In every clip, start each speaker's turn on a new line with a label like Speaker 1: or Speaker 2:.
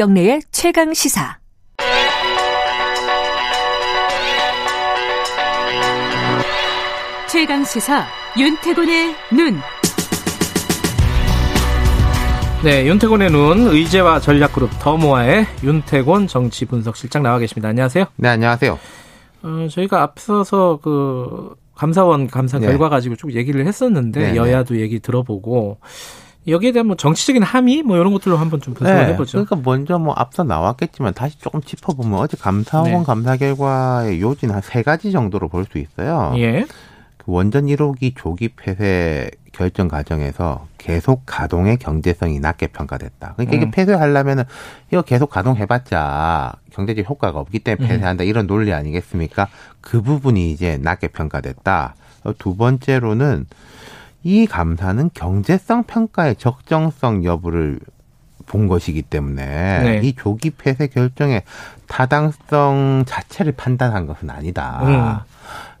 Speaker 1: 김경래의 최강 시사. 최강 시사 윤태곤의 눈.
Speaker 2: 네, 윤태곤의 눈 의제와 전략그룹 더모아의 윤태곤 정치 분석실장 나와 계십니다. 안녕하세요.
Speaker 3: 네, 안녕하세요.
Speaker 2: 어, 저희가 앞서서 그 감사원 감사 네. 결과 가지고 쭉 얘기를 했었는데 네, 네. 여야도 얘기 들어보고 여기에 대한 뭐 정치적인 함의 뭐 이런 것들로 한번 좀 분석을 네. 해보죠.
Speaker 3: 그러니까 먼저 뭐 앞서 나왔겠지만 다시 조금 짚어보면 어제 감사원 네. 감사 결과의 요지는 한세 가지 정도로 볼 수 있어요. 예. 그 원전 1호기 조기 폐쇄 결정 과정에서 계속 가동의 경제성이 낮게 평가됐다. 그러니까 이게 음. 폐쇄하려면은 이거 계속 가동해봤자 경제적 효과가 없기 때문에 음. 폐쇄한다 이런 논리 아니겠습니까? 그 부분이 이제 낮게 평가됐다. 두 번째로는 이 감사는 경제성 평가의 적정성 여부를 본 것이기 때문에 네. 이 조기 폐쇄 결정의 타당성 자체를 판단한 것은 아니다. 음.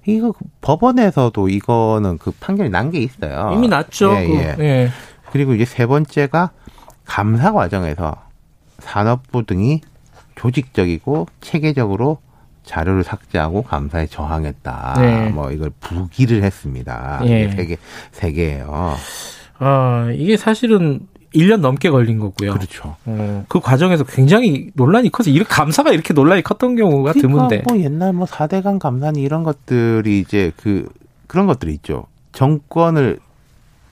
Speaker 3: 이거 법원에서도 이거는 그 판결이 난 게 있어요.
Speaker 2: 이미 났죠. 예, 예.
Speaker 3: 그, 예. 그리고 이제 세 번째가 감사 과정에서 산업부 등이 조직적이고 체계적으로 자료를 삭제하고 감사에 저항했다. 네. 뭐 이걸 부기를 했습니다. 예. 이게 세 개, 세 개예요.
Speaker 2: 아, 이게 사실은 1년 넘게 걸린 거고요.
Speaker 3: 그렇죠.
Speaker 2: 어, 그 과정에서 굉장히 논란이 커서 이렇게 감사가 이렇게 논란이 컸던 경우가 그러니까 드문데.
Speaker 3: 뭐 옛날 뭐 4대강 감사니 이런 것들이 이제 그 그런 것들이 있죠. 정권을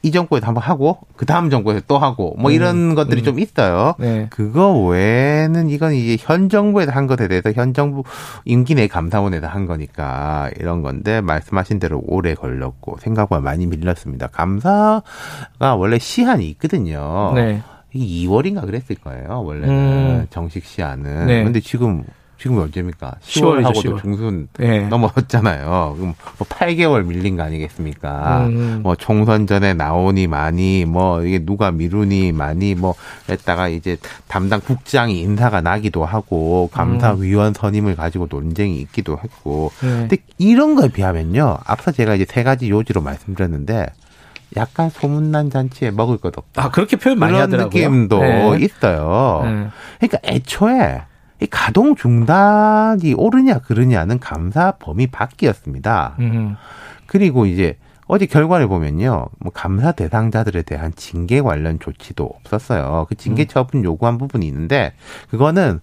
Speaker 3: 이 정부에서 한번 하고 그 다음 정부에서 또 하고 뭐 이런 음, 것들이 음. 좀 있어요. 네. 그거 외에는 이건 이제 현 정부에서 한 것에 대해서 현 정부 임기 내 감사원에서 한 거니까 이런 건데 말씀하신 대로 오래 걸렸고 생각보다 많이 밀렸습니다. 감사가 원래 시한이 있거든요. 네. 2월인가 그랬을 거예요. 원래는 음. 정식 시한은. 네. 근데 지금 지금 언제입니까? 10월하고도 10월. 중순 네. 넘어섰잖아요. 그럼 뭐 8개월 밀린 거 아니겠습니까? 음. 뭐 총선 전에 나오니 많이 뭐 이게 누가 미루니 많이 뭐 했다가 이제 담당 국장이 인사가 나기도 하고 감사위원 선임을 가지고 논쟁이 있기도 했고. 네. 근데 이런 거에 비하면요. 앞서 제가 이제 세 가지 요지로 말씀드렸는데 약간 소문난 잔치에 먹을 것 없다.
Speaker 2: 아 그렇게 표현 많이 하더라고요.
Speaker 3: 느낌도 네. 있어요. 네. 그러니까 애초에 이 가동 중단이 옳으냐 그르냐는 감사 범위 밖이었습니다. 음. 그리고 이제 어제 결과를 보면요, 뭐 감사 대상자들에 대한 징계 관련 조치도 없었어요. 그 징계 음. 처분 요구한 부분이 있는데 그거는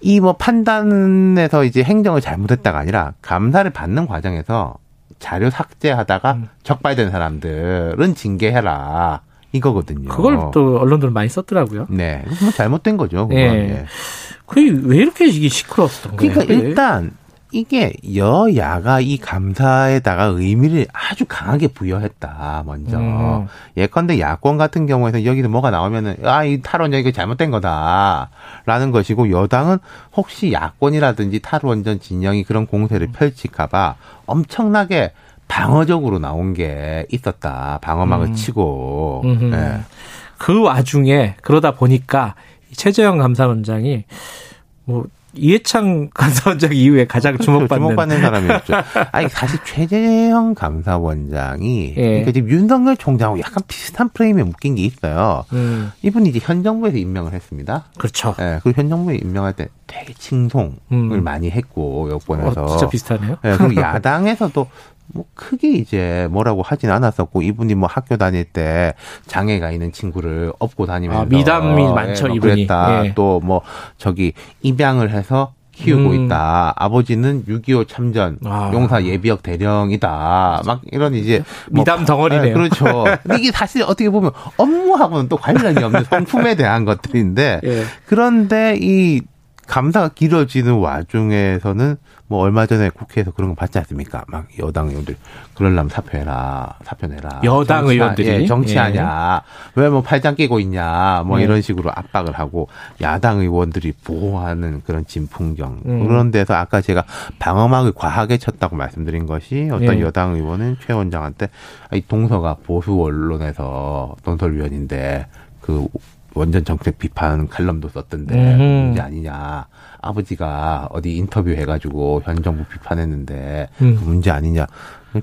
Speaker 3: 이 뭐 판단에서 이제 행정을 잘못했다가 아니라 감사를 받는 과정에서 자료 삭제하다가 음. 적발된 사람들은 징계해라. 이거거든요.
Speaker 2: 그걸 또 언론들 많이 썼더라고요.
Speaker 3: 네. 뭐 잘못된 거죠. 그건. 네. 예.
Speaker 2: 그왜 이렇게 이게 시끄러웠던
Speaker 3: 거예요? 그러니까 일단 이게 여야가 이 감사에다가 의미를 아주 강하게 부여했다. 먼저 음. 예컨대 야권 같은 경우에는 여기서 뭐가 나오면은 아 이 탈원전 이거 잘못된 거다라는 것이고 여당은 혹시 야권이라든지 탈원전 진영이 그런 공세를 펼칠까봐 엄청나게 방어적으로 나온 게 있었다. 방어막을 음. 치고. 네.
Speaker 2: 그 와중에 그러다 보니까 최재형 감사원장이 뭐 이해창 감사원장 이후에 가장 그렇죠. 주목받는
Speaker 3: 주목받는 사람이었죠. 아니 사실 최재형 감사원장이 예. 그러니까 지금 윤석열 총장하고 약간 비슷한 프레임에 묶인 게 있어요. 음. 이분이 이제 현 정부에서 임명을 했습니다.
Speaker 2: 그렇죠.
Speaker 3: 예, 그리고 현 정부에 임명할 때 되게 칭송을 음. 많이 했고 여권에서
Speaker 2: 어, 진짜 비슷하네요.
Speaker 3: 예, 그리고 야당에서도 뭐 크게 이제 뭐라고 하진 않았었고 이분이 뭐 학교 다닐 때 장애가 있는 친구를 업고 다니면서 아,
Speaker 2: 미담이 예, 많죠 뭐 이분이
Speaker 3: 그랬다 예. 또뭐 저기 입양을 해서 키우고 음. 있다. 아버지는 6.25 참전 아. 용사 예비역 대령이다. 막 이런 이제
Speaker 2: 뭐 미담 덩어리네요. 네,
Speaker 3: 그렇죠. 이게 사실 어떻게 보면 업무하고는 또 관련이 없는 성품에 대한 것들인데 예. 그런데 이 감사가 길어지는 와중에서는 뭐 얼마 전에 국회에서 그런 거 봤지 않습니까? 막 여당 의원들 그럴라면 사표해라, 사표내라.
Speaker 2: 여당 정치, 의원들이
Speaker 3: 예, 정치하냐? 예. 왜뭐 팔짱 끼고 있냐? 뭐 예. 이런 식으로 압박을 하고 야당 의원들이 보호하는 그런 진풍경 음. 그런 데서 아까 제가 방어막을 과하게 쳤다고 말씀드린 것이 어떤 예. 여당 의원은 최 원장한테 이 동서가 보수 언론에서 논설위원인데 그 원전 정책 비판 칼럼도 썼던데 음. 문제 아니냐. 아버지가 어디 인터뷰 해가지고 현 정부 비판했는데 음. 그 문제 아니냐.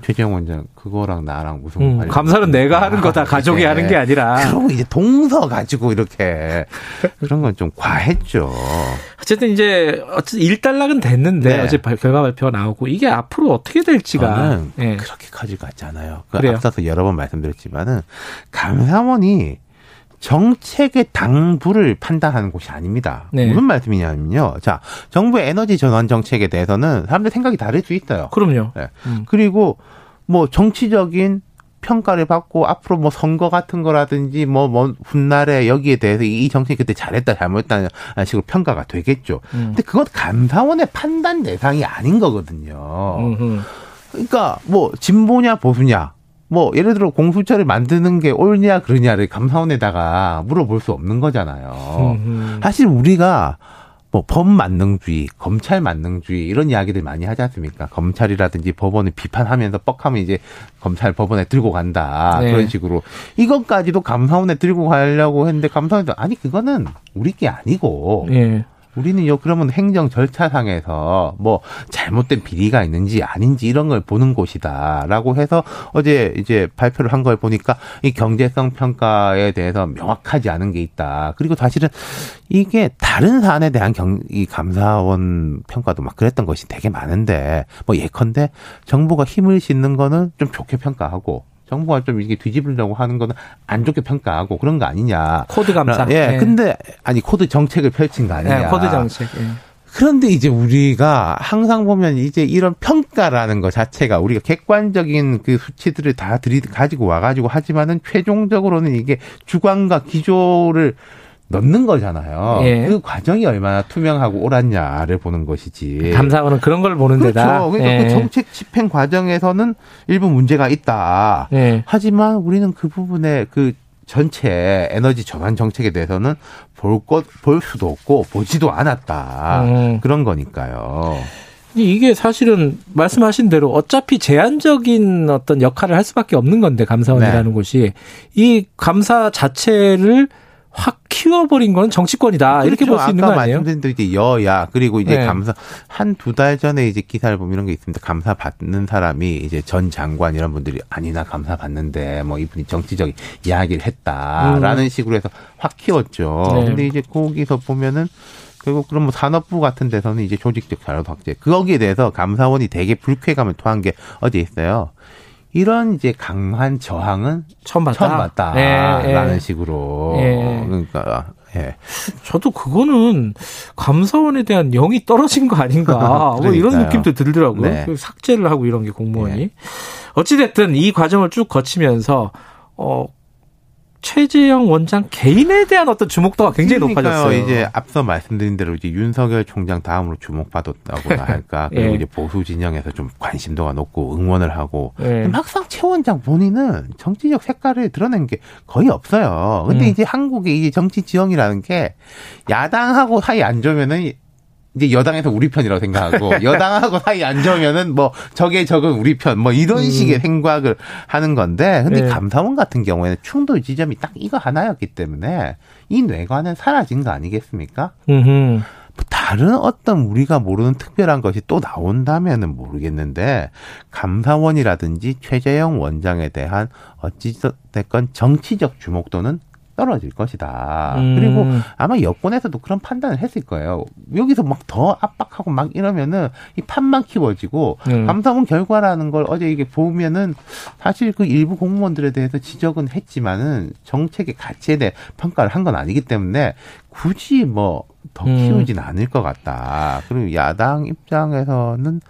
Speaker 3: 최재형 원장 그거랑 나랑 무슨 음,
Speaker 2: 감사는 내가 하는 거다 가족이 네. 하는 게 아니라
Speaker 3: 그러고 이제 동서 가지고 이렇게 그런 건 좀 과했죠.
Speaker 2: 어쨌든 이제 어쨌든 일단락은 됐는데 네. 어제 결과 발표가 나오고 이게 앞으로 어떻게 될지가
Speaker 3: 네. 그렇게까지 가지 않아요. 그 앞서서 여러 번 말씀드렸지만은 감사원이 정책의 당부를 판단하는 곳이 아닙니다. 네. 무슨 말씀이냐면요. 자, 정부의 에너지 전환 정책에 대해서는 사람들 생각이 다를 수 있어요.
Speaker 2: 그럼요.
Speaker 3: 네. 음. 그리고 뭐 정치적인 평가를 받고 앞으로 뭐 선거 같은 거라든지 뭐, 뭐 훗날에 여기에 대해서 이 정책이 그때 잘했다 잘못했다는 식으로 평가가 되겠죠. 음. 근데 그건 감사원의 판단 대상이 아닌 거거든요. 음흠. 그러니까 뭐 진보냐 보수냐 뭐 예를 들어 공수처를 만드는 게 옳냐 그러냐를 감사원에다가 물어볼 수 없는 거잖아요. 사실 우리가 뭐 법 만능주의, 검찰 만능주의 이런 이야기들 많이 하지 않습니까? 검찰이라든지 법원을 비판하면서 뻑하면 이제 검찰 법원에 들고 간다 네. 그런 식으로 이것까지도 감사원에 들고 가려고 했는데 감사원도 아니 그거는 우리 게 아니고 네. 우리는요, 그러면 행정 절차상에서 뭐 잘못된 비리가 있는지 아닌지 이런 걸 보는 곳이다라고 해서 어제 이제 발표를 한 걸 보니까 이 경제성 평가에 대해서 명확하지 않은 게 있다. 그리고 사실은 이게 다른 사안에 대한 경, 이 감사원 평가도 막 그랬던 것이 되게 많은데 뭐 예컨대 정부가 힘을 싣는 거는 좀 좋게 평가하고 정부가 좀 이게 뒤집으려고 하는 거는 안 좋게 평가하고 그런 거 아니냐.
Speaker 2: 코드 감사.
Speaker 3: 예. 네. 근데 아니 코드 정책을 펼친 거 아니냐. 네,
Speaker 2: 코드 정책. 예.
Speaker 3: 그런데 이제 우리가 항상 보면 이제 이런 평가라는 것 자체가 우리가 객관적인 그 수치들을 다 들이 가지고 와가지고 하지만은 최종적으로는 이게 주관과 기조를 넣는 거잖아요. 예. 그 과정이 얼마나 투명하고 옳았냐를 보는 것이지.
Speaker 2: 감사원은 그런 걸 보는
Speaker 3: 그렇죠.
Speaker 2: 데다.
Speaker 3: 그러니까 그 예. 그 정책 집행 과정에서는 일부 문제가 있다. 예. 하지만 우리는 그 부분에 그 전체 에너지 전환 정책에 대해서는 볼 것, 볼 수도 없고 보지도 않았다. 음. 그런 거니까요.
Speaker 2: 이게 사실은 말씀하신 대로 어차피 제한적인 어떤 역할을 할 수밖에 없는 건데 감사원이라는 네. 곳이 이 감사 자체를 확 키워버린 건 정치권이다 그렇죠. 이렇게 볼 수 있는 거 아니에요?
Speaker 3: 말씀드린 대로 이제 여야 그리고 이제 네. 감사 한 두 달 전에 이제 기사를 보면 이런 게 있습니다. 감사 받는 사람이 이제 전 장관 이런 분들이 아니나 감사 받는데 뭐 이분이 정치적 이야기를 했다라는 음. 식으로 해서 확 키웠죠. 네. 근데 이제 거기서 보면은 결국 그럼 뭐 산업부 같은 데서는 이제 조직적 자료도 확대. 거기에 대해서 감사원이 되게 불쾌감을 토한 게 어디 있어요. 이런 이제 강한 저항은
Speaker 2: 처음 봤다.
Speaker 3: 처음 봤다라는 예, 예. 식으로. 예. 그러니까 예.
Speaker 2: 저도 그거는 감사원에 대한 영이 떨어진 거 아닌가. 뭐 이런 느낌도 들더라고요. 네. 그 삭제를 하고 이런 게 공무원이. 네. 어찌 됐든 이 과정을 쭉 거치면서 어 최재형 원장 개인에 대한 어떤 주목도가 굉장히 높아졌어요.
Speaker 3: 이제 앞서 말씀드린 대로 이제 윤석열 총장 다음으로 주목받았다고나 할까. 그리고 예. 이제 보수 진영에서 좀 관심도가 높고 응원을 하고 예. 막상 최 원장 본인은 정치적 색깔을 드러낸 게 거의 없어요. 근데 음. 이제 한국의 이제 정치 지형이라는 게 야당하고 사이 안 좋으면은 이제 여당에서 우리 편이라고 생각하고 여당하고 사이 안 좋으면은 뭐 적의 적은 우리 편 뭐 이런 음. 식의 생각을 하는 건데 근데 네. 감사원 같은 경우에는 충돌 지점이 딱 이거 하나였기 때문에 이 뇌관은 사라진 거 아니겠습니까? 뭐 다른 어떤 우리가 모르는 특별한 것이 또 나온다면은 모르겠는데 감사원이라든지 최재형 원장에 대한 어찌됐건 정치적 주목도는 떨어질 것이다. 음. 그리고 아마 여권에서도 그런 판단을 했을 거예요. 여기서 막 더 압박하고 막 이러면은 이 판만 키워지고 음. 감사원 결과라는 걸 어제 이게 보면은 사실 그 일부 공무원들에 대해서 지적은 했지만은 정책의 가치에 대해 평가를 한 건 아니기 때문에 굳이 뭐 더 키우진 음. 않을 것 같다. 그리고 야당 입장에서는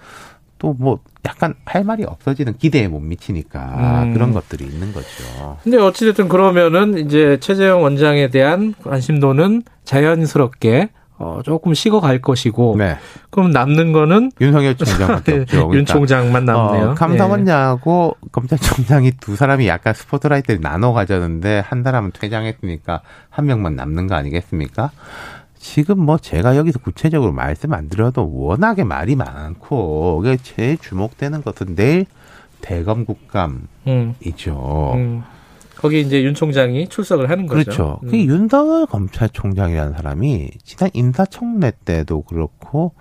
Speaker 3: 또뭐 약간 할 말이 없어지는 기대에 못 미치니까 음. 그런 것들이 있는 거죠.
Speaker 2: 근데 어찌됐든 그러면은 이제 최재형 원장에 대한 관심도는 자연스럽게 어, 조금 식어갈 것이고. 네. 그럼 남는 거는
Speaker 3: 윤석열 총장밖에 없죠.
Speaker 2: 그러니까. 윤 총장만 남네요.
Speaker 3: 어, 감사원장하고 네. 검찰총장이 두 사람이 약간 스포트라이트를 나눠 가졌는데 한 사람은 퇴장했으니까 한 명만 남는 거 아니겠습니까? 지금 뭐 제가 여기서 구체적으로 말씀 안 드려도 워낙에 말이 많고 그게 제일 주목되는 것은 내일 대검 국감이죠. 음. 음.
Speaker 2: 거기 이제 윤 총장이 출석을 하는
Speaker 3: 거죠. 그렇죠. 음. 그 윤석열 검찰총장이라는 사람이 지난 인사청문회 때도 그렇고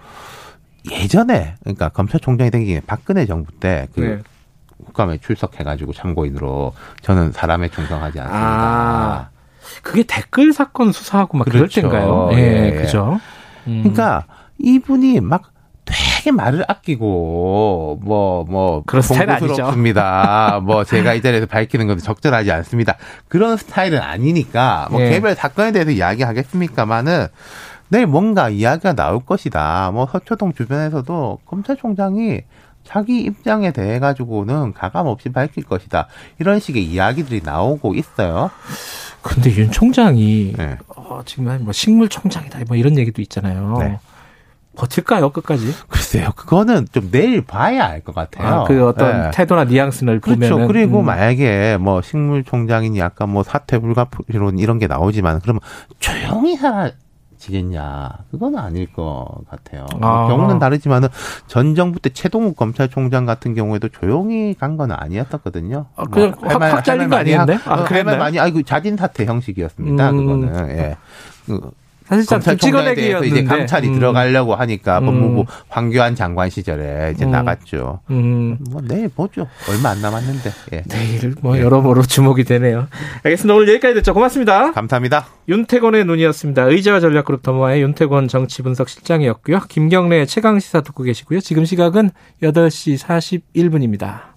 Speaker 3: 예전에 그러니까 검찰총장이 전에 박근혜 정부 때그 네. 국감에 출석해가지고 참고인으로 저는 사람에 충성하지 않습니다. 아,
Speaker 2: 그게 댓글 사건 수사하고 막 그렇죠. 그럴 때인가요? 예, 예. 그죠.
Speaker 3: 음. 그러니까 이분이 막 되게 말을 아끼고 뭐뭐
Speaker 2: 그런 스타일
Speaker 3: 아니죠. 뭐 제가 이 자리에서 밝히는 것도 적절하지 않습니다. 그런 스타일은 아니니까 뭐 예. 개별 사건에 대해서 이야기하겠습니까마는 내일 뭔가 이야기가 나올 것이다. 뭐 서초동 주변에서도 검찰총장이 자기 입장에 대해 가지고는 가감 없이 밝힐 것이다. 이런 식의 이야기들이 나오고 있어요.
Speaker 2: 근데 윤 총장이 네. 어, 지금 뭐 식물 총장이다 뭐 이런 얘기도 있잖아요. 네. 버틸까요 끝까지?
Speaker 3: 글쎄요, 그거는 좀 내일 봐야 알 것 같아요.
Speaker 2: 아, 그 어떤 네. 태도나 뉘앙스를 그렇죠. 보면
Speaker 3: 그리고 음. 만약에 뭐 식물 총장이니 약간 뭐 사퇴 불가피론 이런 게 나오지만 그러면 조용히 사라 지겠냐? 그건 아닐 것 같아요. 아. 경우는 다르지만은 전 정부 때 최동욱 검찰총장 같은 경우에도 조용히 간 건 아니었었거든요.
Speaker 2: 아, 그냥 뭐 확, 확 잘린 거 아니었네?
Speaker 3: 아, 그랬나요? 많이 아이고 자진 사퇴 형식이었습니다. 음. 그거는 예. 그 사실상 검찰총장에 이제 감찰이 음. 들어가려고 하니까 음. 법무부 황교안 장관 시절에 이제 음. 나갔죠. 음. 뭐 내일 보죠. 얼마 안 남았는데. 예.
Speaker 2: 내일 뭐 예. 여러모로 주목이 되네요. 알겠습니다. 오늘 여기까지 듣죠. 고맙습니다.
Speaker 3: 감사합니다.
Speaker 2: 윤태곤의 눈이었습니다. 의자와 전략그룹 더모아의 윤태곤 정치분석 실장이었고요. 김경래 최강 시사 듣고 계시고요. 지금 시각은 8시 41분입니다.